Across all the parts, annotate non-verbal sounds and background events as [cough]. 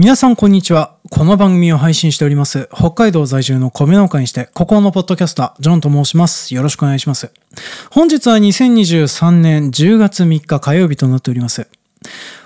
皆さんこんにちは。この番組を配信しております、北海道在住の米農家にして、ここのポッドキャスター、ジョンと申します。よろしくお願いします。本日は2023年10月3日火曜日となっております。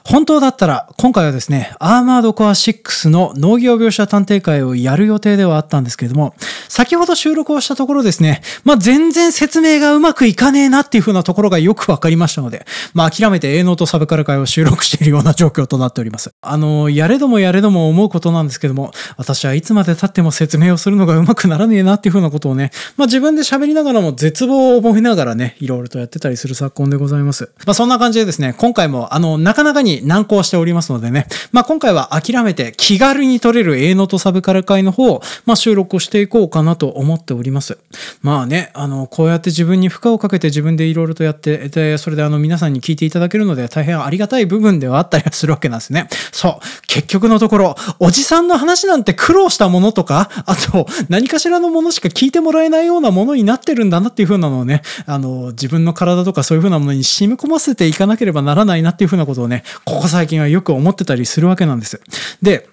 本当だったら、今回はですね、アーマードコア6の農業描写探偵会をやる予定ではあったんですけれども、先ほど収録をしたところですね、まあ、全然説明がうまくいかねえなっていう風なところがよくわかりましたので、まあ、諦めて営農とサブカル会を収録しているような状況となっております。あの、やれどもやれども思うことなんですけども、私はいつまで経っても説明をするのがうまくならねえなっていう風なことをね、まあ、自分で喋りながらも絶望を思いながらね、いろいろとやってたりする昨今でございます。まあ、そんな感じでですね、今回もあの、なかなかに難航しておりますのでね、まあ、今回は諦めて気軽に撮れる A ノートサブカル会の方を、まあ、収録していこうかなと思っております。まあね、あの、こうやって自分に負荷をかけて自分でいろいろとやって、で、それであの皆さんに聞いていただけるので大変ありがたい部分ではあったりはするわけなんですね。そう。結局のところ、おじさんの話なんて苦労したものとか、あと、何かしらのものしか聞いてもらえないようなものになってるんだなっていう風なのをね、あの、自分の体とかそういう風なものに染み込ませていかなければならないなっていう風なことをね、ここ最近はよく思ってたりするわけなんです。で、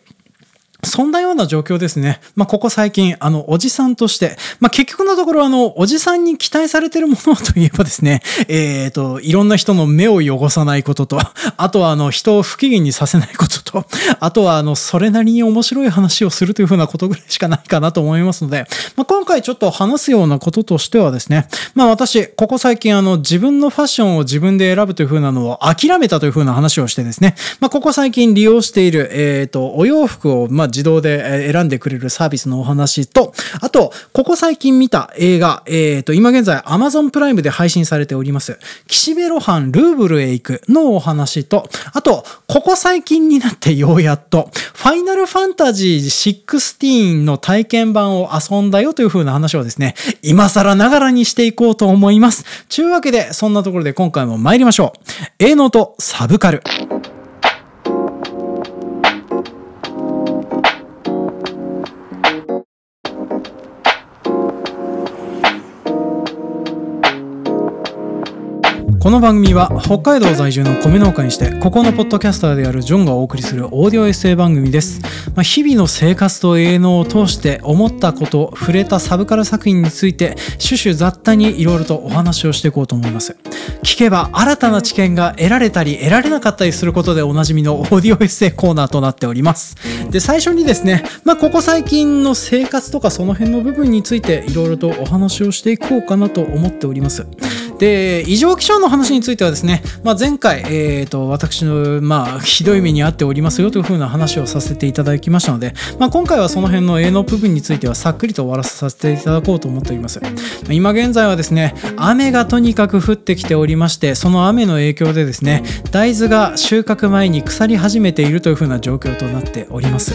そんなような状況ですね。まあ、ここ最近、あの、おじさんとして、まあ、結局のところ、あの、おじさんに期待されてるものといえばですね、[laughs] えっ、ー、と、いろんな人の目を汚さないことと、[laughs] あとは、あの、人を不機嫌にさせないことと、[laughs] あとは、あの、それなりに面白い話をするというふうなことぐらいしかないかなと思いますので、まあ、今回ちょっと話すようなこととしてはですね、まあ、私、ここ最近、あの、自分のファッションを自分で選ぶというふうなのを諦めたというふうな話をしてですね、まあ、ここ最近利用している、えっ、ー、と、お洋服を、まあ、自動で選んでくれるサービスのお話と、あと、ここ最近見た映画、えっ、ー、と、今現在 Amazon プライムで配信されております、岸辺露伴ルーブルへ行くのお話と、あと、ここ最近になって [laughs] ようやっと、ファイナルファンタジー16の体験版を遊んだよという風な話をですね、今更ながらにしていこうと思います。ちゅうわけで、そんなところで今回も参りましょう。A ノートサブカル。この番組は北海道在住の米農家にしてここのポッドキャスターであるジョンがお送りするオーディオエッセイ番組です、まあ、日々の生活と営農を通して思ったこと触れたサブカル作品について種々雑多にいろいろとお話をしていこうと思います。聞けば新たな知見が得られたり得られなかったりすることでおなじみのオーディオエッセイコーナーとなっております。で最初にですね、まあ、ここ最近の生活とかその辺の部分についていろいろとお話をしていこうかなと思っております。で、異常気象の話についてはですね、まあ、前回、えーと、私の、まあ、ひどい目に遭っておりますよというふうな話をさせていただきましたので、まあ、今回はその辺の営農部分についてはさっくりと終わらさせていただこうと思っております。今現在はですね、雨がとにかく降ってきておりまして、その雨の影響でですね、大豆が収穫前に腐り始めているというふうな状況となっております。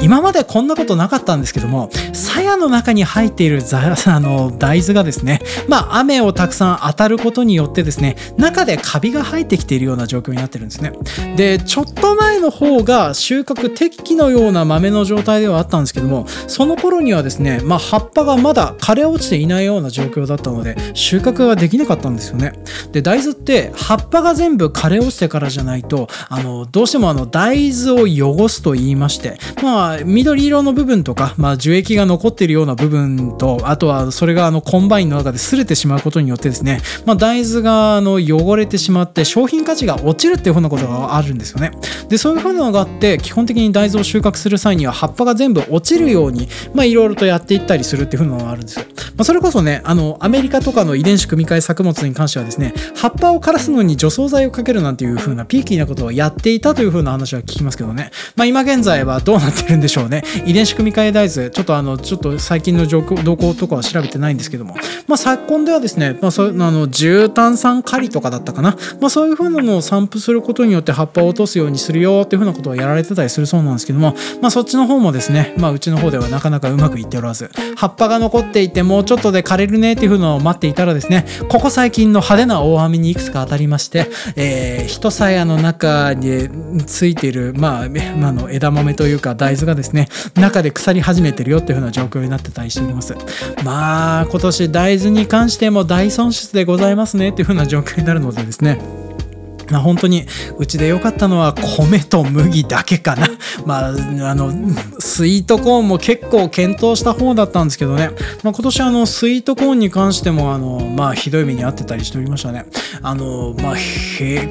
今までこんなことなかったんですけども、鞘の中に入っているあの大豆がですね、まあ、雨をたくさん当たることによってですね中でカビが生えてきているような状況になってるんですね。でちょっと前の方が収穫適期のような豆の状態ではあったんですけどもその頃にはですね、まあ、葉っぱがまだ枯れ落ちていないような状況だったので収穫ができなかったんですよね。で大豆って葉っぱが全部枯れ落ちてからじゃないとあのどうしてもあの大豆を汚すと言いましてまあ緑色の部分とか、まあ、樹液が残っているような部分とあとはそれがあのコンバインの中で擦れてしまうことによってですね、まあ、大豆があの汚れてしまって商品価値が落ちるっていうふうなことがあるんですよね。でそういうふうなのがあって基本的に大豆を収穫する際には葉っぱが全部落ちるようにいろいろとやっていったりするっていうふうなのがあるんですよ。まあ、それこそねあのアメリカとかの遺伝子組み換え作物に関してはですね葉っぱを枯らすのに除草剤をかけるなんていうふうなピーキーなことをやっていたというふうな話は聞きますけどね、まあ、今現在はどうなってるんでしょうね遺伝子組み換え大豆ちょっとあのちょっと最近の状況動向とかは調べてないんですけども、まあ、昨今ではですね、まあ、そあの重炭酸カリとかだったかな、まあ、そういう風なのを散布することによって葉っぱを落とすようにするよっていう風なことをやられてたりするそうなんですけども、まあ、そっちの方もですね、まあ、うちの方ではなかなかうまくいっておらず葉っぱが残っていてもうちょっとで枯れるねっていう風なのを待っていたらですねここ最近の派手な大雨にいくつか当たりまして、えー、一鞘の中についている、まあ、あの枝豆というか大豆がですね中で腐り始めてるよっていう風な状況になってたりしております。まあ今年大豆に関しても大損失でごございますねっていう風な状況になるのでですね。まあ、本当にうちで良かったのは米と麦だけかな。[laughs] まあ、あの、スイートコーンも結構検討した方だったんですけどね。まあ、今年あの、スイートコーンに関してもあの、まあ、ひどい目に遭ってたりしておりましたね。あの、まあ、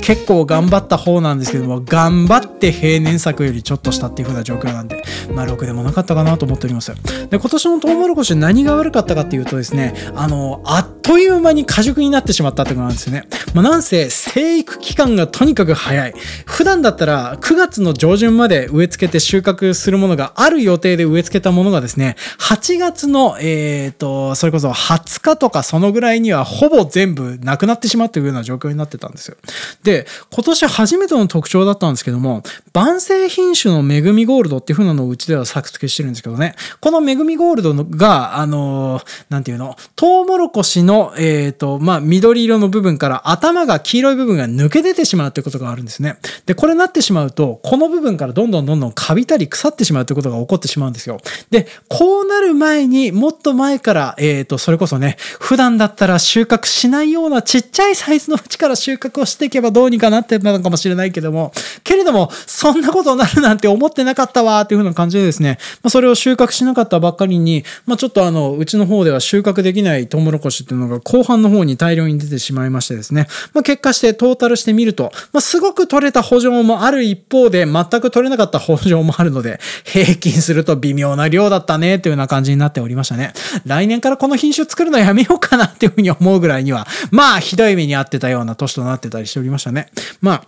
結構頑張った方なんですけども、頑張って平年作よりちょっとしたっていう風な状況なんで、まあ、ろくでもなかったかなと思っております。で、今年のトウモロコシ何が悪かったかっていうとですね、あの、あっという間に過熟になってしまったってことなんですよね。まあ、なんせ、生育期間がとにかく早い。普段だったら9月の上旬まで植え付けて収穫するものがある予定で植え付けたものがですね、8月の、えっ、ー、と、それこそ20日とかそのぐらいにはほぼ全部なくなってしまっているような状況になってたんですよ。で、今年初めての特徴だったんですけども、晩成品種の恵みゴールドっていう風なのをうちでは作付けしてるんですけどね、この恵みゴールドが、あの、なんていうの、トウモロコシの、えっ、ー、と、まあ、緑色の部分から頭が黄色い部分が抜け出てしまうってことがあるんですね。で、これなってしまうと、この部分からどんどんどんどんカビたり腐ってしまうってことが起こってしまうんですよ。で、こうなる前に、もっと前から、えっ、ー、と、それこそね、普段だったら収穫しないようなちっちゃいサイズの縁から収穫をしていけばどうにかなってたのかもしれないけども、けれども、そんなことになるなんて思ってなかったわーっていう風な感じでですね、まあ、それを収穫しなかったばっかりに、まあ、ちょっとあの、うちの方では収穫できないトウモロコシっていうのが後半の方に大量に出てしまいましてですね、まあ、結果してトータルしてみると、まあ、すごく取れた補助もある一方で、全く取れなかった補助もあるので、平均すると微妙な量だったね、というような感じになっておりましたね。来年からこの品種作るのやめようかなっていうふうに思うぐらいには、まあ、ひどい目に遭ってたような年となってたりしておりましたね。まあ、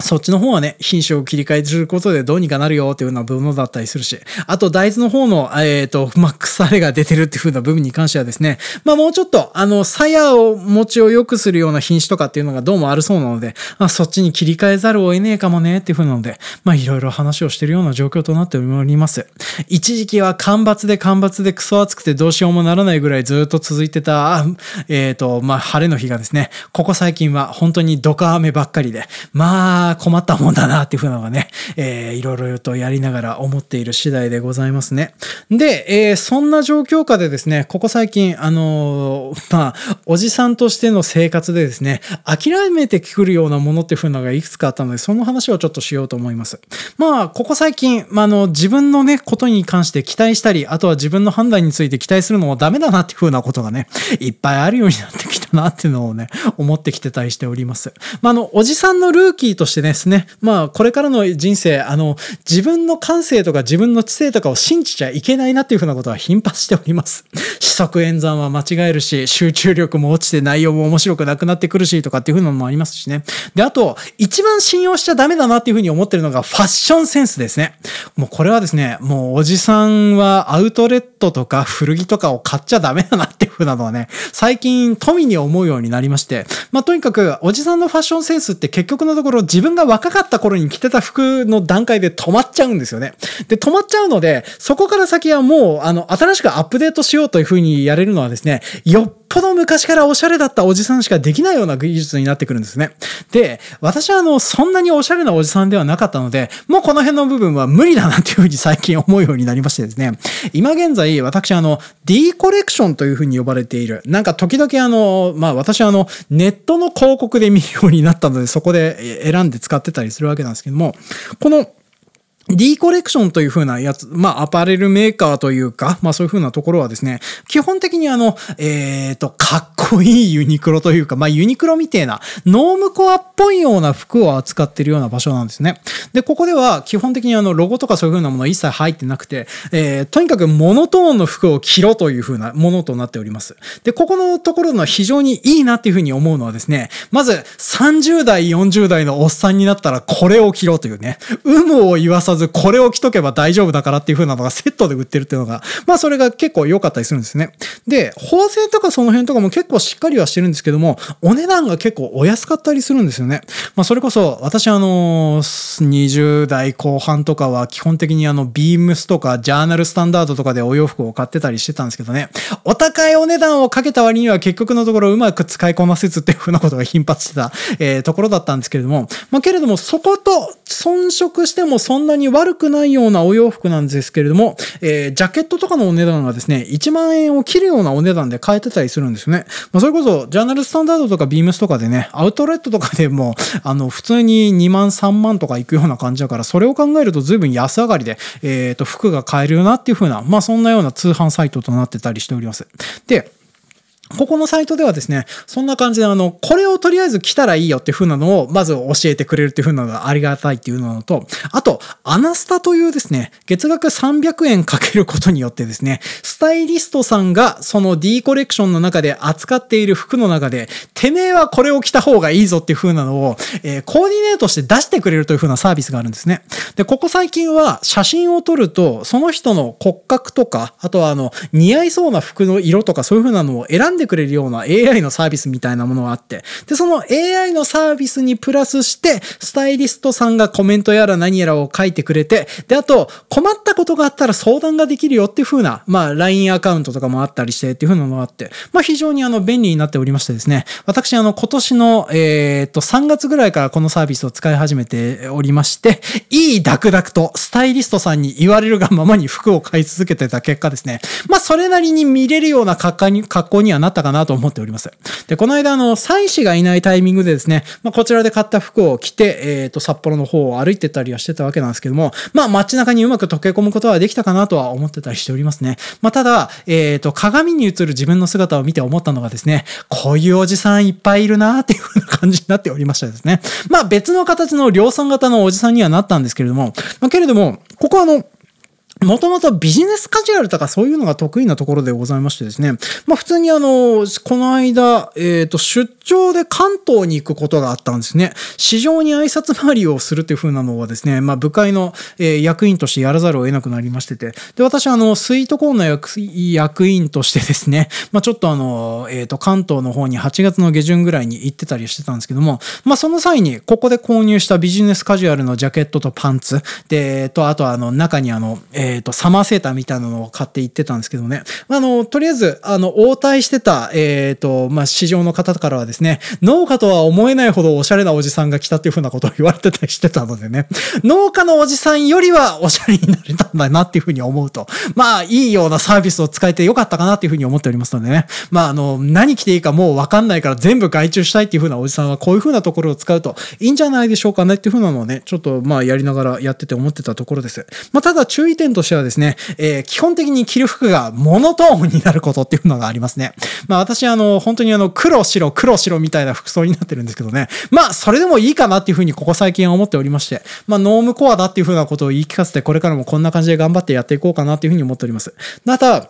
そっちの方はね、品種を切り替えすることでどうにかなるよっていうような部分だったりするし、あと大豆の方の、えっ、ー、と、まあ、腐れが出てるっていう風な部分に関してはですね、まあ、もうちょっと、あの、鞘を持ちを良くするような品種とかっていうのがどうもあるそうなので、まあ、そっちに切り替えざるを得ねえかもねっていう風なので、まあ、いろいろ話をしてるような状況となっております。一時期は干ばつで干ばつでクソ暑くてどうしようもならないぐらいずっと続いてた、えっ、ー、と、まあ、晴れの日がですね、ここ最近は本当にドカ雨ばっかりで、まあ、困ったもんだなっていうふうなのがね、えー、いろいろとやりながら思っている次第でございますね。で、えー、そんな状況下でですね、ここ最近、あのー、まあ、おじさんとしての生活でですね、諦めてくるようなものっていうふうなのがいくつかあったので、その話をちょっとしようと思います。まあ、ここ最近、まあ、あの、自分のね、ことに関して期待したり、あとは自分の判断について期待するのもダメだなっていうふうなことがね、いっぱいあるようになってきたなっていうのをね、思ってきてたりしております。まあ、あの、おじさんのルーキーとしてですね、まあ、これからの人生、あの、自分の感性とか自分の知性とかを信じちゃいけないなっていうふうなことは頻発しております。四則演算は間違えるし、集中力も落ちて内容も面白くなくなってくるしとかっていうふうなのもありますしね。で、あと、一番信用しちゃダメだなっていうふうに思ってるのがファッションセンスですね。もうこれはですね、もうおじさんはアウトレットとか古着とかを買っちゃダメだなっていうふうなのはね、最近富に思うようになりまして、まあとにかくおじさんのファッションセンスって結局のところ自分が若かった頃に着てた服の段階で止まっちゃうんですよね。で、止まっちゃうので、そこから先はもう、あの、新しくアップデートしようというふうにやれるのはですね、よっぽど昔からおしゃれだったおじさんしかできないような技術になってくるんですね。で、私はあの、そんなにおしゃれなおじさんではなかったので、もうこの辺の部分は無理だなっていうふうに最近思うようになりましてですね。今現在、私あの、D コレクションというふうに呼ばれている。なんか時々あの、まあ私はあの、ネットの広告で見るようになったので、そこで選んで使ってたりするわけなんですけども、この D コレクションという風なやつ、まあ、アパレルメーカーというか、まあ、そういう風なところはですね、基本的にあの、えっ、ー、と、かっこいいユニクロというか、まあ、ユニクロみたいな、ノームコアっぽいような服を扱ってるような場所なんですね。で、ここでは基本的にあの、ロゴとかそういう風なものは一切入ってなくて、えー、とにかくモノトーンの服を着ろという風なものとなっております。で、ここのところの非常にいいなっていう風に思うのはですね、まず、30代、40代のおっさんになったらこれを着ろというね、有無を言わさずこれを着とけば大丈夫だからっていう風なのがセットで売ってるっていうのが、まあそれが結構良かったりするんですね。で、縫製とかその辺とかも結構しっかりはしてるんですけども、お値段が結構お安かったりするんですよね。まあそれこそ、私あの、20代後半とかは基本的にあの、ビームスとかジャーナルスタンダードとかでお洋服を買ってたりしてたんですけどね、お高いお値段をかけた割には結局のところうまく使いこなせずっていう風なことが頻発してた、えー、ところだったんですけれども、まあけれどもそこと遜色してもそんなにに悪くないようなお洋服なんですけれども、えー、ジャケットとかのお値段がですね、1万円を切るようなお値段で買えてたりするんですよね。まあ、それこそ、ジャーナルスタンダードとかビームスとかでね、アウトレットとかでも、[laughs] あの、普通に2万3万とかいくような感じだから、それを考えると随分安上がりで、えっ、ー、と、服が買えるよなっていう風な、まあ、そんなような通販サイトとなってたりしております。で、ここのサイトではですね、そんな感じで、あの、これをとりあえず来たらいいよっていう風なのを、まず教えてくれるっていう風なのがありがたいっていうのと、あと、アナスタというですね、月額300円かけることによってですね、スタイリストさんがその D コレクションの中で扱っている服の中で、てめえはこれを着た方がいいぞっていう風なのを、えー、コーディネートして出してくれるという風なサービスがあるんですね。で、ここ最近は写真を撮ると、その人の骨格とか、あとはあの、似合いそうな服の色とかそういう風なのを選んでくれるような AI のサービスみたいなものがあって、で、その AI のサービスにプラスして、スタイリストさんがコメントやら何やらを書いてくれて、で、あと、困ったことがあったら相談ができるよっていう風な、まあ、LINE アカウントとかもあったりしてっていう風なのがあって、まあ、非常にあの、便利になっておりましてですね、私、あの、今年の、えー、っと、3月ぐらいからこのサービスを使い始めておりまして、いいダクダクとスタイリストさんに言われるがままに服を買い続けてた結果ですね、まあ、それなりに見れるような格好に、格好にはなったかなと思っております。で、この間、あの、妻子がいないタイミングでですね、まあ、こちらで買った服を着て、えっ、ー、と、札幌の方を歩いてたりはしてたわけなんですけども、まあ、街中にうまく溶け込むことはできたかなとは思ってたりしておりますね。まあ、ただ、えっ、ー、と、鏡に映る自分の姿を見て思ったのがですね、こういうおじさんいっぱいいるなっていう風な感じになっておりましたですね。まあ、別の形の量産型のおじさんにはなったんですけれども、まあ、けれども、ここはあの、もともとビジネスカジュアルとかそういうのが得意なところでございましてですね。まあ普通にあの、この間、えっ、ー、と、出張で関東に行くことがあったんですね。市場に挨拶回りをするっていう風なのはですね、まあ部会の、え、役員としてやらざるを得なくなりましてて。で、私はあの、スイートコーンの役役員としてですね、まあちょっとあの、えっ、ー、と、関東の方に8月の下旬ぐらいに行ってたりしてたんですけども、まあその際に、ここで購入したビジネスカジュアルのジャケットとパンツ、で、と、あとあの、中にあの、ええっ、ー、と、サマーセーターみたいなのを買って行ってたんですけどね。あの、とりあえず、あの、応対してた、えっ、ー、と、まあ、市場の方からはですね、農家とは思えないほどおしゃれなおじさんが来たっていうふうなことを言われてたりしてたのでね、農家のおじさんよりはおしゃれになれたんだなっていうふうに思うと、[laughs] まあ、いいようなサービスを使えてよかったかなっていうふうに思っておりますのでね。まあ、あの、何着ていいかもうわかんないから全部外注したいっていうふうなおじさんはこういうふうなところを使うといいんじゃないでしょうかねっていうふうなのをね、ちょっとまあやりながらやってて思ってたところです。まあ、ただ注意点としてはですね、えー、基本的に着る服がモノトーンになることっていうのがありますね。まあ私あの、本当にあの、黒白黒白みたいな服装になってるんですけどね。まあそれでもいいかなっていうふうにここ最近思っておりまして、まあノームコアだっていうふうなことを言い聞かせてこれからもこんな感じで頑張ってやっていこうかなっていうふうに思っております。また、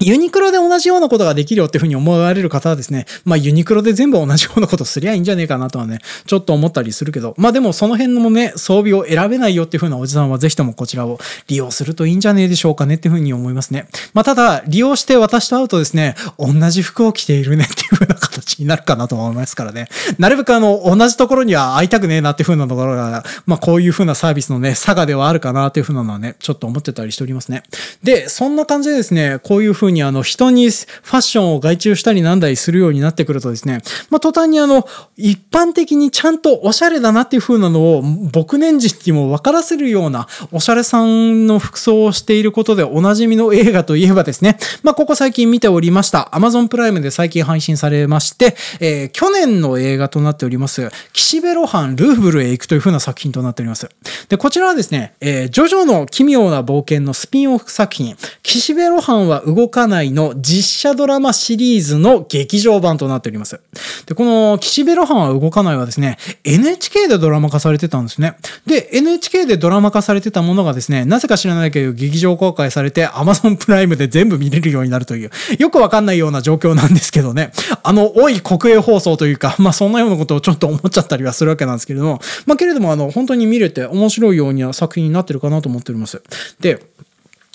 ユニクロで同じようなことができるよっていうふうに思われる方はですね、まあユニクロで全部同じようなことすりゃいいんじゃねえかなとはね、ちょっと思ったりするけど、まあでもその辺のね、装備を選べないよっていうふうなおじさんはぜひともこちらを利用するといいんじゃねえでしょうかねっていうふうに思いますね。まあただ、利用して私と会うとですね、同じ服を着ているねっていうふうな形になるかなと思いますからね。なるべくあの、同じところには会いたくねえなっていうふうなところが、まあこういうふうなサービスのね、差がではあるかなっていうふうなのはね、ちょっと思ってたりしておりますね。で、そんな感じでですね、こういうふうにあの、人にファッションを外注したりなんだりするようになってくるとですね、まあ、途端にあの、一般的にちゃんとおしゃれだなっていう風なのを、僕年次にも分からせるような、おしゃれさんの服装をしていることでおなじみの映画といえばですね、まあ、ここ最近見ておりました、Amazon プライムで最近配信されまして、えー、去年の映画となっております、岸辺露伴ルーブルへ行くという風な作品となっております。で、こちらはですね、えー、ジョジョの奇妙な冒険のスピンオフ作品、岸辺露伴は動かないの実写ドラマシリーズの劇場版となっております。で、この岸辺露伴は動かないはですね、NHK でドラマ化されてたんですね。で、NHK でドラマ化されてたものがですね、なぜか知らないけど劇場公開されて Amazon プライムで全部見れるようになるという、よくわかんないような状況なんですけどね。あの、多い国営放送というか、まあそんなようなことをちょっと思っちゃったりはするわけなんですけれども、まあけれどもあの、本当に見れて面白いようには作品になってるかなと思っております。で、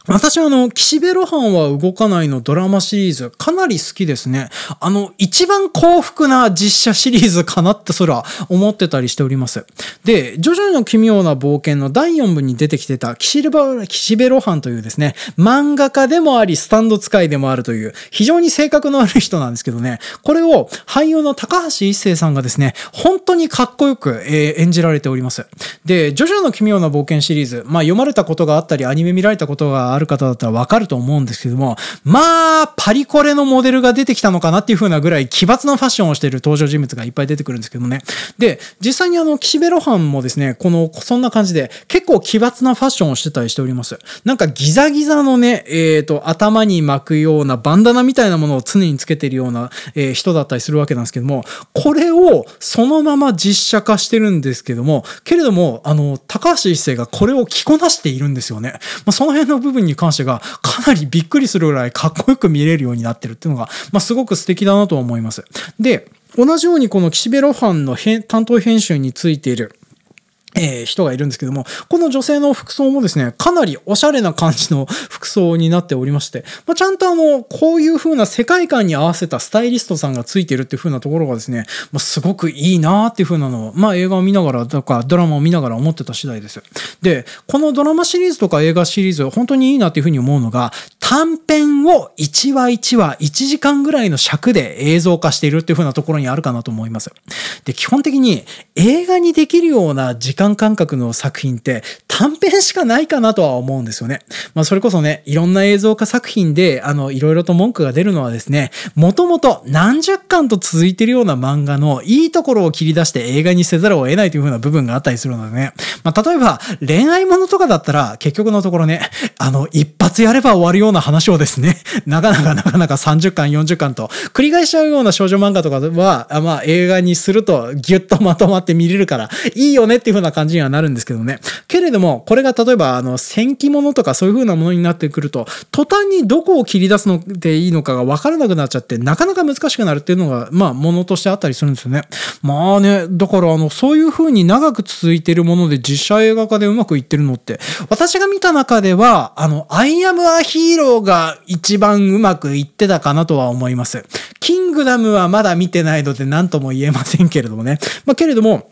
私はあの、岸辺露伴は動かないのドラマシリーズ、かなり好きですね。あの、一番幸福な実写シリーズかなってそら思ってたりしております。で、徐々の奇妙な冒険の第4部に出てきてた岸辺露伴というですね、漫画家でもあり、スタンド使いでもあるという、非常に性格の悪い人なんですけどね、これを俳優の高橋一生さんがですね、本当にかっこよく、え、演じられております。で、ジョジョの奇妙な冒険シリーズ、まあ読まれたことがあったり、アニメ見られたことがあるある方だったらわかると思うんですけども、まあ、パリコレのモデルが出てきたのかなっていう風なぐらい奇抜なファッションをしている登場人物がいっぱい出てくるんですけどもね。で、実際にあの、岸辺露伴もですね、この、そんな感じで結構奇抜なファッションをしてたりしております。なんかギザギザのね、えっ、ー、と、頭に巻くようなバンダナみたいなものを常につけてるような、えー、人だったりするわけなんですけども、これをそのまま実写化してるんですけども、けれども、あの、高橋一生がこれを着こなしているんですよね。まあ、その辺の部分に関してがかなりびっくりするぐらいかっこよく見れるようになってるっていうのが、まあ、すごく素敵だなと思います。で、同じようにこの岸辺露伴の担当編集についているえー、人がいるんですけども、この女性の服装もですね、かなりおしゃれな感じの服装になっておりまして、まあ、ちゃんとあの、こういう風な世界観に合わせたスタイリストさんがついてるっていう風なところがですね、まあ、すごくいいなーっていう風なのを、まあ、映画を見ながらとか、ドラマを見ながら思ってた次第です。で、このドラマシリーズとか映画シリーズ、本当にいいなっていう風に思うのが、短編を1話1話1時間ぐらいの尺で映像化しているっていう風なところにあるかなと思います。で、基本的に映画にできるような時間感覚の作品って短編しかないかなとは思うんですよね。まあそれこそね、いろんな映像化作品で、あの、いろいろと文句が出るのはですね、もともと何十巻と続いてるような漫画のいいところを切り出して映画にせざるを得ないという風な部分があったりするのでね。まあ例えば恋愛ものとかだったら結局のところね、あの、一発やれば終わるような話をですね、[laughs] なかなかなかなか30巻、40巻と繰り返しちゃうような少女漫画とかは、まあ映画にするとギュッとまとまって見れるからいいよねっていう風な感じにはなるんですけどね。けれども、これが例えばあの戦記物とかそういう風なものになってくると、途端にどこを切り出すのでいいのかがわからなくなっちゃって、なかなか難しくなるっていうのが、まあものとしてあったりするんですよね。まあね、だからあの、そういう風に長く続いてるもので実写映画化でうまくいってるのって、私が見た中では、あの、アイアムアヒーローが一番うまくいってたかなとは思います。キングダムはまだ見てないので何とも言えませんけれどもね。まあ、けれども、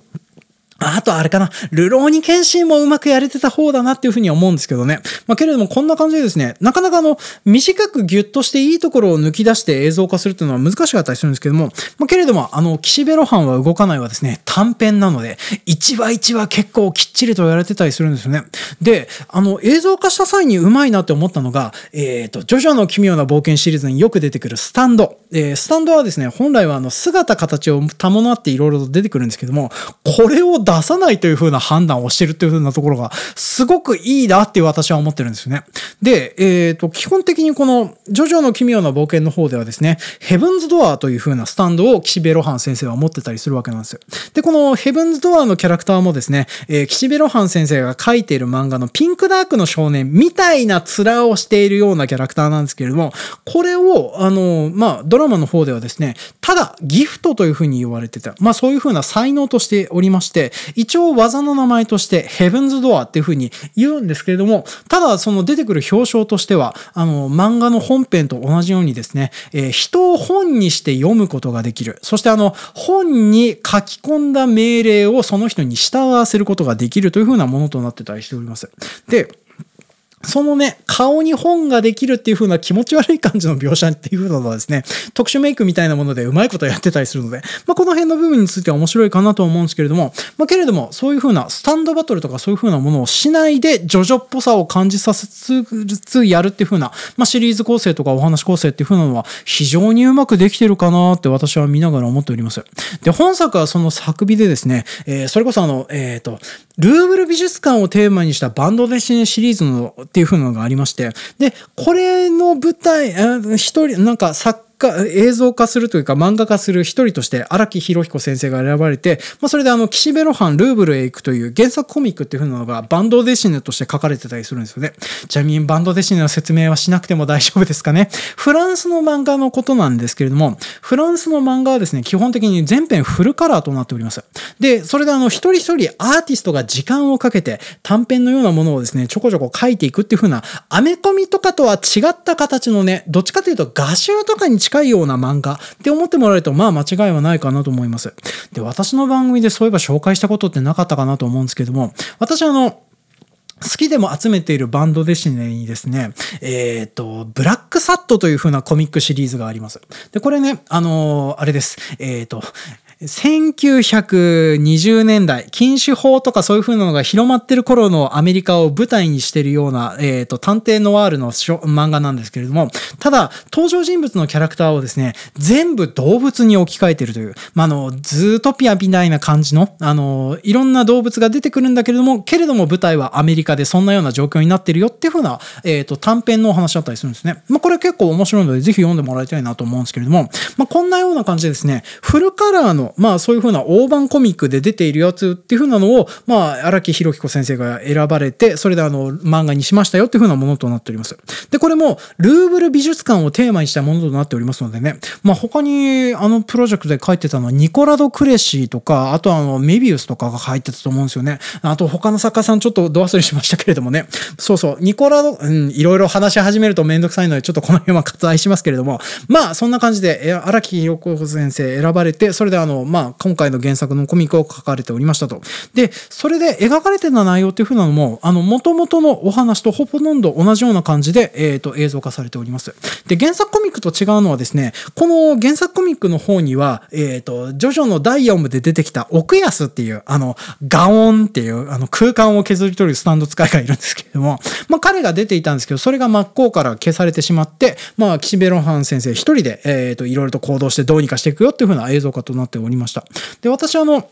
あとあれかな、ルローニケンシンもうまくやれてた方だなっていうふうに思うんですけどね。まあ、けれどもこんな感じでですね、なかなかあの、短くギュッとしていいところを抜き出して映像化するっていうのは難しかったりするんですけども、まあ、けれども、あの、岸辺露伴は動かないはですね、短編なので、1話1話結構きっちりとやられてたりするんですよね。で、あの、映像化した際にうまいなって思ったのが、えっ、ー、と、ジョジョの奇妙な冒険シリーズによく出てくるスタンド。えー、スタンドはですね、本来はあの、姿形を伴っていろいろと出てくるんですけども、これを出さないというふうな判断をしてるっていうふうなところが、すごくいいなって私は思ってるんですよね。で、えっ、ー、と、基本的にこの、ジョジョの奇妙な冒険の方ではですね、ヘブンズドアというふうなスタンドを岸辺露伴先生は持ってたりするわけなんですよ。で、このヘブンズドアのキャラクターもですね、えー、岸辺露伴先生が書いている漫画のピンクダークの少年みたいな面をしているようなキャラクターなんですけれども、これを、あの、まあ、ドラマの方ではですね、ただギフトというふうに言われてた。まあ、そういうふうな才能としておりまして、一応技の名前としてヘブンズドアっていう風に言うんですけれども、ただその出てくる表彰としては、あの、漫画の本編と同じようにですね、えー、人を本にして読むことができる。そしてあの、本に書き込んだ命令をその人に従わせることができるという風なものとなってたりしております。で、そのね、顔に本ができるっていう風な気持ち悪い感じの描写っていう風なのはですね、特殊メイクみたいなものでうまいことやってたりするので、まあ、この辺の部分については面白いかなと思うんですけれども、まあ、けれども、そういう風なスタンドバトルとかそういう風なものをしないで、ジョジョっぽさを感じさせつつやるっていう風な、まあ、シリーズ構成とかお話構成っていう風なのは非常にうまくできてるかなって私は見ながら思っております。で、本作はその作美でですね、えー、それこそあの、えっ、ー、と、ルーブル美術館をテーマにしたバンドデシネシリーズのっていう風なのがありまして、で、これの舞台、一人、なんか作画、映像化するというか漫画化する一人として荒木博彦先生が選ばれて、まあ、それであの、岸辺露伴ルーブルへ行くという原作コミックっていうのがバンドデシネとして書かれてたりするんですよね。ちなみにバンドデシネの説明はしなくても大丈夫ですかね。フランスの漫画のことなんですけれども、フランスの漫画はですね、基本的に全編フルカラーとなっております。で、それであの、一人一人アーティストが時間をかけて短編のようなものをですね、ちょこちょこ書いていくっていう風な、アメコミとかとは違った形のね、どっちかというと画集とかに近近いような漫画って思ってもらえると、まあ間違いはないかなと思います。で、私の番組でそういえば紹介したことってなかったかなと思うんですけども、私あの、好きでも集めているバンドデシネにですね、えっ、ー、と、ブラックサットという風なコミックシリーズがあります。で、これね、あのー、あれです。えっ、ー、と、1920年代、禁酒法とかそういう風なのが広まってる頃のアメリカを舞台にしてるような、えっ、ー、と、探偵ノワールの漫画なんですけれども、ただ、登場人物のキャラクターをですね、全部動物に置き換えてるという、まあ、あの、ズートピアみたいな感じの、あの、いろんな動物が出てくるんだけれども、けれども舞台はアメリカでそんなような状況になってるよっていう風な、えっ、ー、と、短編のお話だったりするんですね。まあ、これ結構面白いので、ぜひ読んでもらいたいなと思うんですけれども、まあ、こんなような感じでですね、フルカラーのまあそういうふうな大判コミックで出ているやつっていうふうなのを、まあ荒木博彦先生が選ばれて、それであの漫画にしましたよっていうふうなものとなっております。で、これもルーブル美術館をテーマにしたものとなっておりますのでね、まあ他にあのプロジェクトで書いてたのはニコラド・クレシーとか、あとあのメビウスとかが入ってたと思うんですよね。あと他の作家さんちょっとど忘れしましたけれどもね。そうそう、ニコラド、うん、いろいろ話し始めるとめんどくさいので、ちょっとこの辺は割愛しますけれども、まあそんな感じで荒木博彦先生選ばれて、それであの、まあ今回の原作のコミックを書かれておりましたと。で、それで描かれてた内容っていう風なのも、あの、元々のお話とほぼほんど同じような感じで、えっ、ー、と、映像化されております。で、原作コミックと違うのはですね、この原作コミックの方には、えっ、ー、と、ジョジョの第4部で出てきた奥安っていう、あの、ガオンっていう、あの、空間を削り取るスタンド使いがいるんですけれども、まあ、彼が出ていたんですけど、それが真っ向から消されてしまって、まあ、岸辺露伴先生一人で、えっ、ー、と、いろいろと行動してどうにかしていくよっていう風な映像化となっておりますした。で、私はあの、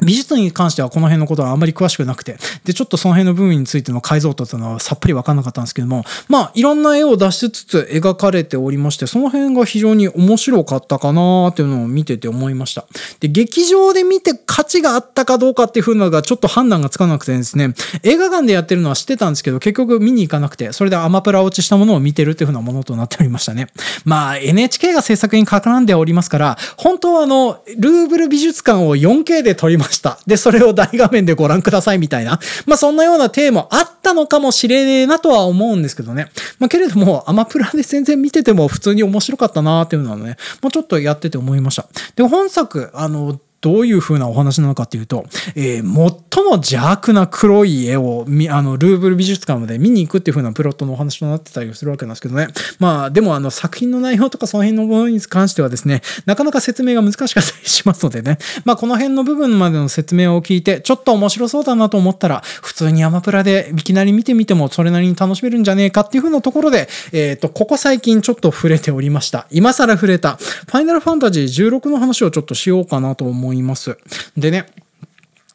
美術に関してはこの辺のことはあまり詳しくなくて、で、ちょっとその辺の部分についての解像度というのはさっぱりわかんなかったんですけども、まあ、いろんな絵を出しつつ描かれておりまして、その辺が非常に面白かったかなーっていうのを見てて思いました。で、劇場で見て価値があったかどうかっていう風なのがちょっと判断がつかなくてですね、映画館でやってるのは知ってたんですけど、結局見に行かなくて、それでアマプラ落ちしたものを見てるっていう風なものとなっておりましたね。まあ、NHK が制作に絡んでおりますから、本当はあの、ルーブル美術館を 4K で撮りました。で、それを大画面でご覧くださいみたいな。まあそんなようなテーマあったのかもしれねえなとは思うんですけどね。まあけれども、アマプラで全然見てても普通に面白かったなーっていうのはね、もうちょっとやってて思いました。で、本作、あの、どういう風なお話なのかっていうと、えー、最も邪悪な黒い絵をあのルーブル美術館まで見に行くっていう風なプロットのお話となってたりするわけなんですけどね。まあでもあの作品の内容とかその辺のものに関してはですね、なかなか説明が難しかったりしますのでね。まあこの辺の部分までの説明を聞いて、ちょっと面白そうだなと思ったら、普通にアマプラでいきなり見てみてもそれなりに楽しめるんじゃねえかっていう風なところで、えっ、ー、と、ここ最近ちょっと触れておりました。今更触れた、ファイナルファンタジー16の話をちょっとしようかなと思い思います。でね、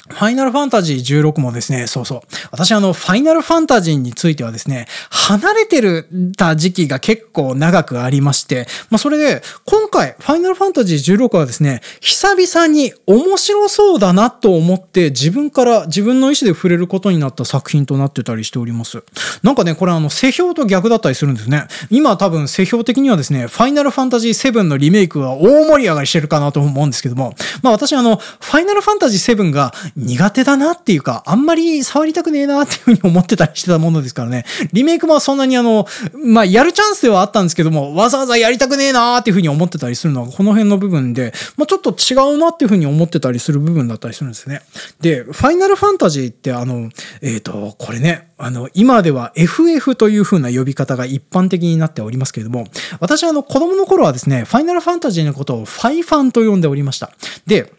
ファイナルファンタジー16もですね、そうそう。私あの、ファイナルファンタジーについてはですね、離れてるた時期が結構長くありまして、まあそれで、今回、ファイナルファンタジー16はですね、久々に面白そうだなと思って自分から自分の意思で触れることになった作品となってたりしております。なんかね、これあの、世評と逆だったりするんですね。今多分世評的にはですね、ファイナルファンタジー7のリメイクは大盛り上がりしてるかなと思うんですけども、まあ私あの、ファイナルファンタジー7が苦手だなっていうか、あんまり触りたくねえなっていうふうに思ってたりしてたものですからね。リメイクもそんなにあの、まあ、やるチャンスではあったんですけども、わざわざやりたくねえなっていうふうに思ってたりするのは、この辺の部分で、まあ、ちょっと違うなっていうふうに思ってたりする部分だったりするんですね。で、ファイナルファンタジーってあの、えっ、ー、と、これね、あの、今では FF という風な呼び方が一般的になっておりますけれども、私はあの、子供の頃はですね、ファイナルファンタジーのことをファイファンと呼んでおりました。で、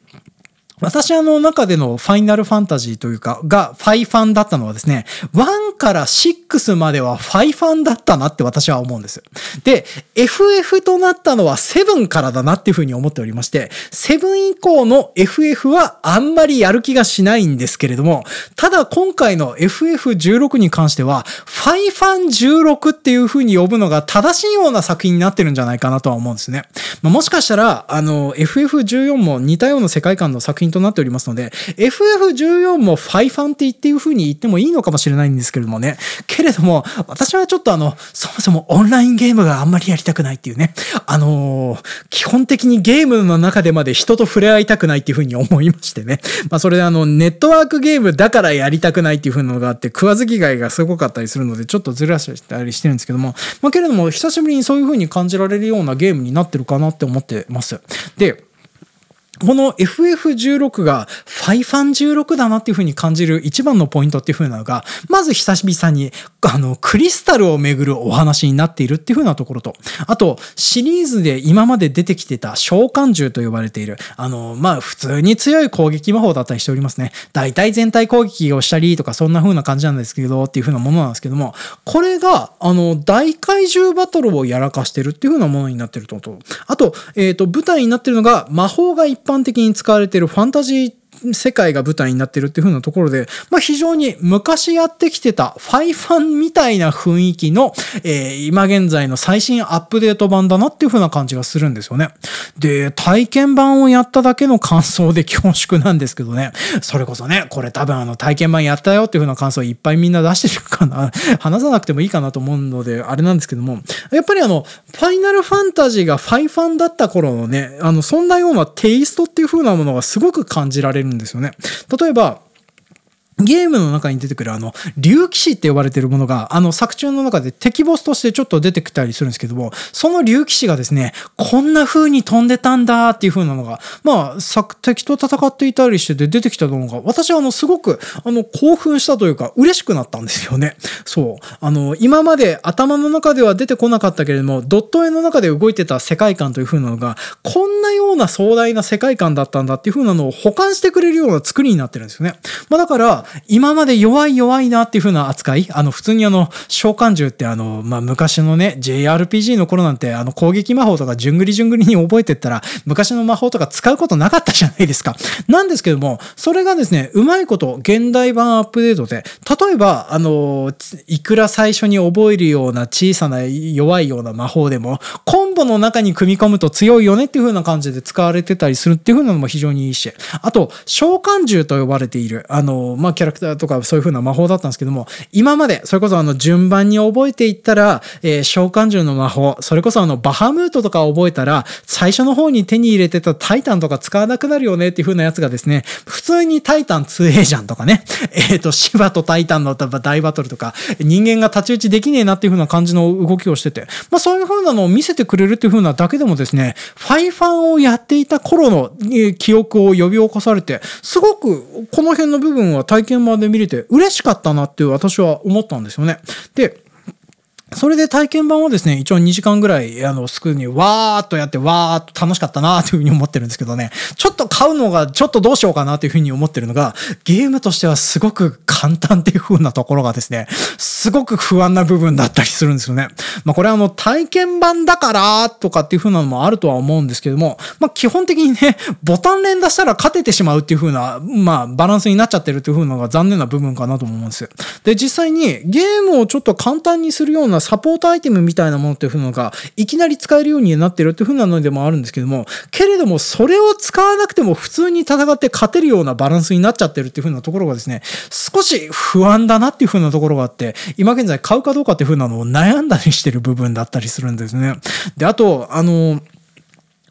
私あの中でのファイナルファンタジーというか、がファイファンだったのはですね、1から6まではファイファンだったなって私は思うんです。で、FF となったのは7からだなっていうふうに思っておりまして、7以降の FF はあんまりやる気がしないんですけれども、ただ今回の FF16 に関しては、ファイファン16っていうふうに呼ぶのが正しいような作品になってるんじゃないかなとは思うんですね。まあ、もしかしたら、あの、FF14 も似たような世界観の作品となっておりますので、FF14 もファイファンって言っていう風に言ってもいいのかもしれないんですけれどもね。けれども、私はちょっとあの、そもそもオンラインゲームがあんまりやりたくないっていうね。あのー、基本的にゲームの中でまで人と触れ合いたくないっていう風に思いましてね。まあそれであの、ネットワークゲームだからやりたくないっていう風なのがあって、食わず嫌いがすごかったりするので、ちょっとずらしたりしてるんですけども、まあけれども、久しぶりにそういう風に感じられるようなゲームになってるかなって思ってます。で、この FF16 がファイファン16だなっていう風に感じる一番のポイントっていう風なのが、まず久々にあのクリスタルをめぐるお話になっているっていう風なところと、あとシリーズで今まで出てきてた召喚獣と呼ばれている、あの、まあ普通に強い攻撃魔法だったりしておりますね。大体全体攻撃をしたりとかそんな風な感じなんですけどっていう風なものなんですけども、これがあの大怪獣バトルをやらかしてるっていう風なものになってると。あと、えっ、ー、と舞台になってるのが魔法が一般的に使われているファンタジー世界が舞台になってるっていう風なところで、まあ、非常に昔やってきてたファイファンみたいな雰囲気の、えー、今現在の最新アップデート版だなっていう風な感じがするんですよね。で、体験版をやっただけの感想で恐縮なんですけどね、それこそね、これ多分あの体験版やったよっていう風な感想いっぱいみんな出してるかな、[laughs] 話さなくてもいいかなと思うので、あれなんですけども、やっぱりあの、ファイナルファンタジーがファイファンだった頃のね、あの、そんなようなテイストっていう風なものがすごく感じられるんですよね。例えば、ゲームの中に出てくるあの、竜騎士って呼ばれてるものが、あの作中の中で敵ボスとしてちょっと出てきたりするんですけども、その竜騎士がですね、こんな風に飛んでたんだっていう風なのが、まあ、作敵と戦っていたりしてて出てきたのが、私はあの、すごく、あの、興奮したというか、嬉しくなったんですよね。そう。あの、今まで頭の中では出てこなかったけれども、ドット絵の中で動いてた世界観という風なのが、こんなような壮大な世界観だったんだっていう風なのを保管してくれるような作りになってるんですよね。まあだから、今まで弱い弱いなっていう風な扱い、あの、普通にあの、召喚獣ってあの、まあ、昔のね、JRPG の頃なんて、あの、攻撃魔法とかじゅんぐりじゅんぐりに覚えてったら、昔の魔法とか使うことなかったじゃないですか。なんですけども、それがですね、うまいこと、現代版アップデートで、例えば、あの、いくら最初に覚えるような小さな弱いような魔法でも、コンボの中に組み込むと強いよねっていう風な感じで使われてたりするっていう風なのも非常にいいし、あと、召喚獣と呼ばれている、あの、まあ、キャラクターとかそういう風な魔法だったんですけども、今まで、それこそあの順番に覚えていったら、えー、召喚獣の魔法、それこそあのバハムートとか覚えたら、最初の方に手に入れてたタイタンとか使わなくなるよねっていう風なやつがですね、普通にタイタン 2A じゃんとかね、[laughs] えっ、ー、と、シバとタイタンの大バトルとか、人間が太刀打ちできねえなっていう風な感じの動きをしてて、まあそういう風なのを見せてくれるっていう風なだけでもですね、ファイファンをやっていた頃の記憶を呼び起こされて、すごくこの辺の部分は体見まで見れてて嬉しかったなって私は思ったんですよね。で、それで体験版はですね、一応2時間ぐらい、あの、スクールにわーっとやって、わーっと楽しかったなーというふうに思ってるんですけどね、ちょっと買うのが、ちょっとどうしようかなというふうに思ってるのが、ゲームとしてはすごく簡単っていう風なところがですね、すごく不安な部分だったりするんですよね。まあこれはあの、体験版だからとかっていう風なのもあるとは思うんですけども、まあ基本的にね、ボタン連打したら勝ててしまうっていう風な、まあバランスになっちゃってるっていう風なのが残念な部分かなと思うんです。で、実際にゲームをちょっと簡単にするようなサポートアイテムみたいなものっていうのが、いきなり使えるようになってるっていう風なのでもあるんですけども、けれどもそれを使わなくても普通に戦って勝てるようなバランスになっちゃってるっていう風なところがですね、少し不安だなっていう風なところがあって、今現在買うかどうかっていう風なのを悩んだりしてる部分だったりするんですね。で、あと、あの、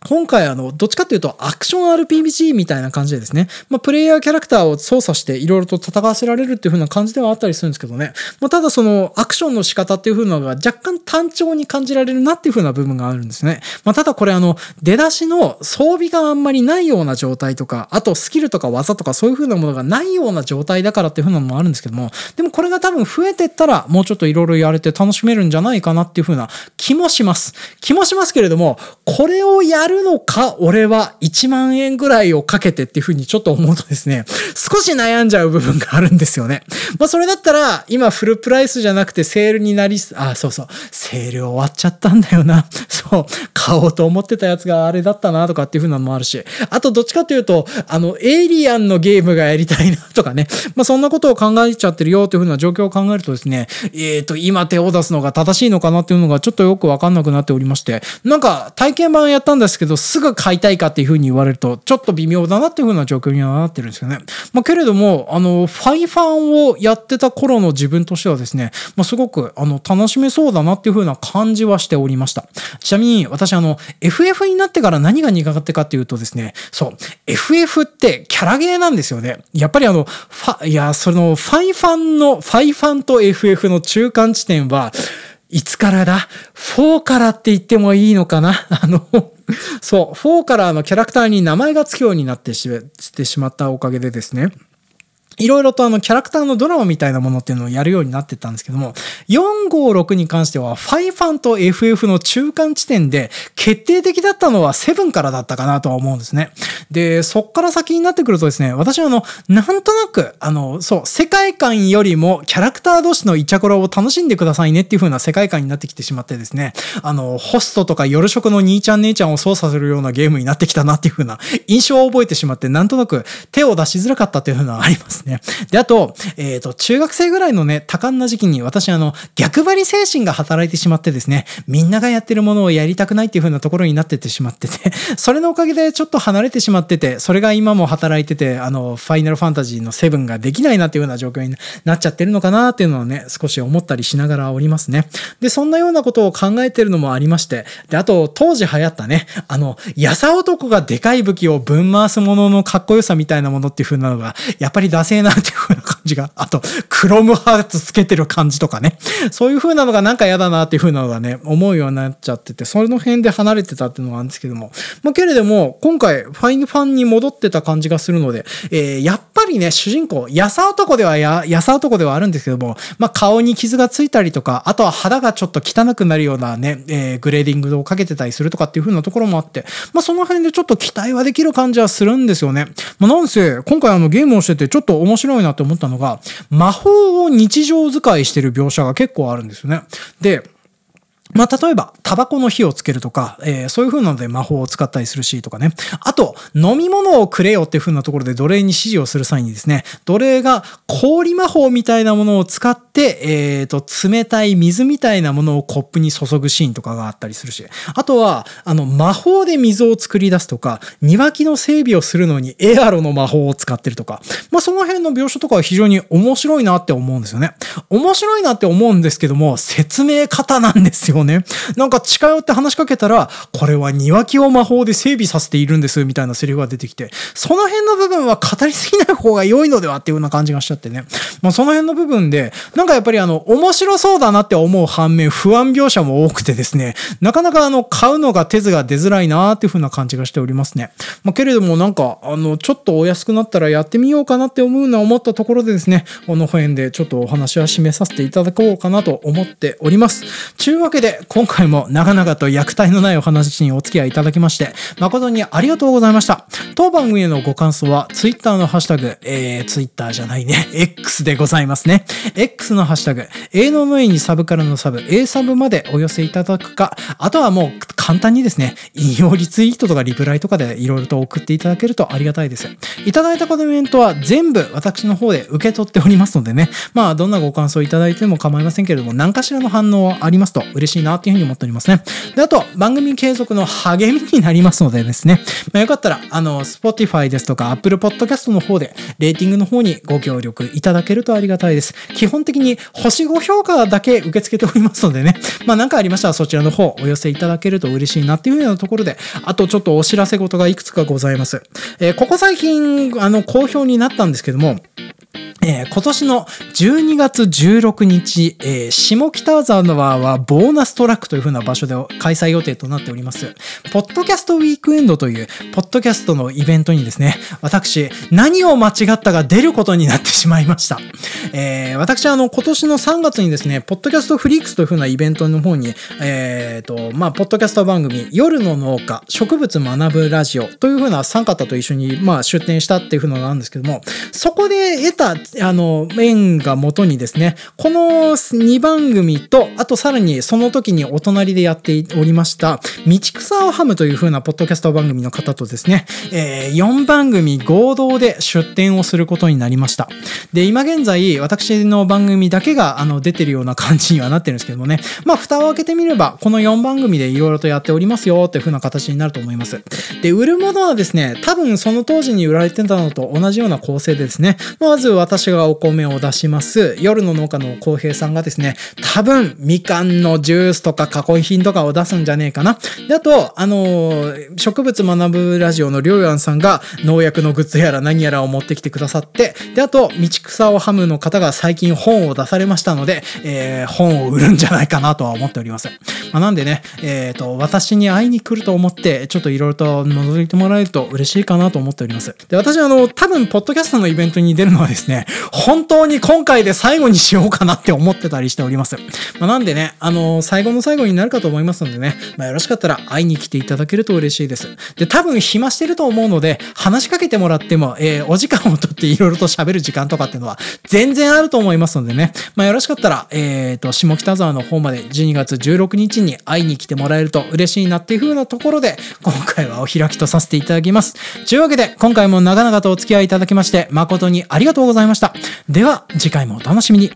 今回あの、どっちかっていうとアクション RPG みたいな感じでですね、まあ、プレイヤーキャラクターを操作していろいろと戦わせられるっていう風な感じではあったりするんですけどね、まあ、ただそのアクションの仕方っていう風なのが若干単調に感じられるなっていう風な部分があるんですね。まあ、ただこれあの、出だしの装備があんまりないような状態とか、あとスキルとか技とかそういう風なものがないような状態だからっていう風なのもあるんですけども、でもこれが多分増えてったらもうちょっといろいろやれて楽しめるんじゃないかなっていう風な気もします。気もしますけれども、これをやるるのか、俺は1万円ぐらいをかけてっていうふうにちょっと思うとですね、少し悩んじゃう部分があるんですよね。まあそれだったら、今フルプライスじゃなくてセールになりす、あ、そうそう、セール終わっちゃったんだよな。[laughs] そう、買おうと思ってたやつがあれだったなとかっていうふうなのもあるし、あとどっちかというと、あの、エイリアンのゲームがやりたいなとかね、まあそんなことを考えちゃってるよというふうな状況を考えるとですね、えっ、ー、と、今手を出すのが正しいのかなっていうのがちょっとよくわかんなくなっておりまして、なんか体験版やったんですけど、けどすぐ買いたいかっていうふうに言われると、ちょっと微妙だなっていうふうな状況にはなってるんですよね。まあけれども、あの、ファイファンをやってた頃の自分としてはですね、まあすごく、あの、楽しめそうだなっていうふうな感じはしておりました。ちなみに、私あの、FF になってから何が苦手かっていうとですね、そう、FF ってキャラゲーなんですよね。やっぱりあの、ファ、いや、その、ファイファンの、ファイファンと FF の中間地点は、いつからだ ?4 からって言ってもいいのかな？[laughs] あの、そう、4からのキャラクターに名前が付くようになってしまったおかげでですね。いろいろとあのキャラクターのドラマみたいなものっていうのをやるようになってたんですけども、456に関しては、ファイファンと FF の中間地点で決定的だったのは7からだったかなとは思うんですね。で、そっから先になってくるとですね、私はあの、なんとなく、あの、そう、世界観よりもキャラクター同士のイチャコラを楽しんでくださいねっていう風な世界観になってきてしまってですね、あの、ホストとか夜食の兄ちゃん姉ちゃんを操作するようなゲームになってきたなっていう風な印象を覚えてしまって、なんとなく手を出しづらかったっていう風なのがありますね。で、あと、えっ、ー、と、中学生ぐらいのね、多感な時期に私あの、逆張り精神が働いてしまってですね、みんながやってるものをやりたくないっていう風なところになっててしまってて、[laughs] それのおかげでちょっと離れてしまってて、それが今も働いてて、あの、ファイナルファンタジーの7ができないなっていうような状況になっちゃってるのかなっていうのはね、少し思ったりしながらおりますね。で、そんなようなことを考えてるのもありまして、で、あと、当時流行ったね、あの、やさ男がでかい武器をぶん回すもののかっこよさみたいなものっていう風なのが、やっぱりダセーなっていう風な感じが、あと、クロムハーツつけてる感じとかね、そういう風なのがなんか嫌だなっていう風なのがね、思うようになっちゃってて、その辺で離れてたっていうのがあるんですけども、まあ、けれども、今回、ファイファンに戻ってた感じがするので、えー、やっぱりね、主人公、やさ男ではや、やさ男ではあるんですけども、まあ、顔に傷がついたりとか、あとは肌がちょっと汚くなるようなね、えー、グレーディングをかけてたりするとかっていう風なところもあって、まあ、その辺でちょっと期待はできる感じはするんですよね。まあ、なんせ、今回あのゲームをしててちょっと面白いなって思ったのが、魔法を日常使いしてる描写が結構あるんですよね。で、まあ、例えば、タバコの火をつけるとか、えー、そういう風なので魔法を使ったりするしとかね。あと、飲み物をくれよっていう風なところで奴隷に指示をする際にですね、奴隷が氷魔法みたいなものを使って、えっ、ー、と、冷たい水みたいなものをコップに注ぐシーンとかがあったりするし、あとは、あの、魔法で水を作り出すとか、庭木の整備をするのにエアロの魔法を使ってるとか、まあ、その辺の描写とかは非常に面白いなって思うんですよね。面白いなって思うんですけども、説明方なんですよね。なんか近寄って話しかけたら、これは庭木を魔法で整備させているんです、みたいなセリフが出てきて、その辺の部分は語りすぎない方が良いのではっていうような感じがしちゃってね。まあその辺の部分で、なんかやっぱりあの、面白そうだなって思う反面、不安描写も多くてですね、なかなかあの、買うのが手図が出づらいなーっていう風な感じがしておりますね。まあけれどもなんか、あの、ちょっとお安くなったらやってみようかなって思うのは思ったところでですね、この辺でちょっとお話は締めさせていただこうかなと思っております。ちゅうわけで、今回も長々と役体のないお話にお付き合いいただきまして、誠にありがとうございました。当番組へのご感想は、Twitter のハッシュタグ、えー、Twitter じゃないね、X でございますね。X のハッシュタグ、A の上にサブからのサブ、A サブまでお寄せいただくか、あとはもう簡単にですね、引用リツイートとかリプライとかでいろいろと送っていただけるとありがたいです。いただいたコメントは全部私の方で受け取っておりますのでね、まあどんなご感想いただいても構いませんけれども、何かしらの反応はありますと嬉しいなっていうふうに思っておりますね。で、あと、番組継続の励みになりますのでですね、まあ、よかったら、あの、Spotify ですとか Apple Podcast の方で、レーティングの方にご協力いただけるとありがたいです。基本的に星5評価だけ受け付けておりますのでね、まあ何かありましたらそちらの方お寄せいただけると嬉しいなっていうようなところで、あとちょっとお知らせ事がいくつかございます。えー、ここ最近、あの、好評になったんですけども、えー、今年の12月16日、えー、下北沢はボーナストラックという風な場所で開催予定となっております。ポッドキャストウィークエンドという、ポッドキャストのイベントにですね、私、何を間違ったか出ることになってしまいました。えー、私、あの、今年の3月にですね、ポッドキャストフリークスという風なイベントの方に、えっ、ー、と、まあ、ポッドキャスト番組、夜の農家、植物学ぶラジオというふうな3方と一緒に、まあ、出展したっていうふうなのなんですけども、そこで得た、あの、縁が元にですね、この2番組と、あとさらにその時にお隣でやっておりました、道草をハムというふうなポッドキャスト番組の方とですね、えー、4番組合同で出展をすることになりました。で、今現在、私の番組だけが、あの、出てるような感じにはなってるんですけどもね、まあ、蓋を開けてみれば、この4番組でいろいろとやっておりますよ、というふうな形になると思います。で、売るものはですね、多分その当時に売られてたのと同じような構成でですね、まず私私がお米を出します。夜の農家の公平さんがですね、多分みかんのジュースとか加工品とかを出すんじゃねえかな。で、あと、あのー、植物学ぶラジオのりょうやんさんが農薬のグッズやら何やらを持ってきてくださって、で、あと、道草をハムの方が最近本を出されましたので、えー、本を売るんじゃないかなとは思っております。まあ、なんでね、えっ、ー、と、私に会いに来ると思って、ちょっといろいろと覗いてもらえると嬉しいかなと思っております。で、私はあの、多分、ポッドキャストのイベントに出るのはですね、本当に今回で最後にしようかなって思ってたりしております。まあ、なんでね、あの、最後の最後になるかと思いますのでね、まあ、よろしかったら会いに来ていただけると嬉しいです。で、多分暇してると思うので、話しかけてもらっても、えー、お時間をとっていろいろと喋る時間とかっていうのは全然あると思いますのでね、まあ、よろしかったら、えっ、ー、と、下北沢の方まで12月16日に会いに来てもらえると嬉しいなっていう風なところで、今回はお開きとさせていただきます。というわけで、今回も長々とお付き合いいただきまして、誠にありがとうございました。では、次回もお楽しみに。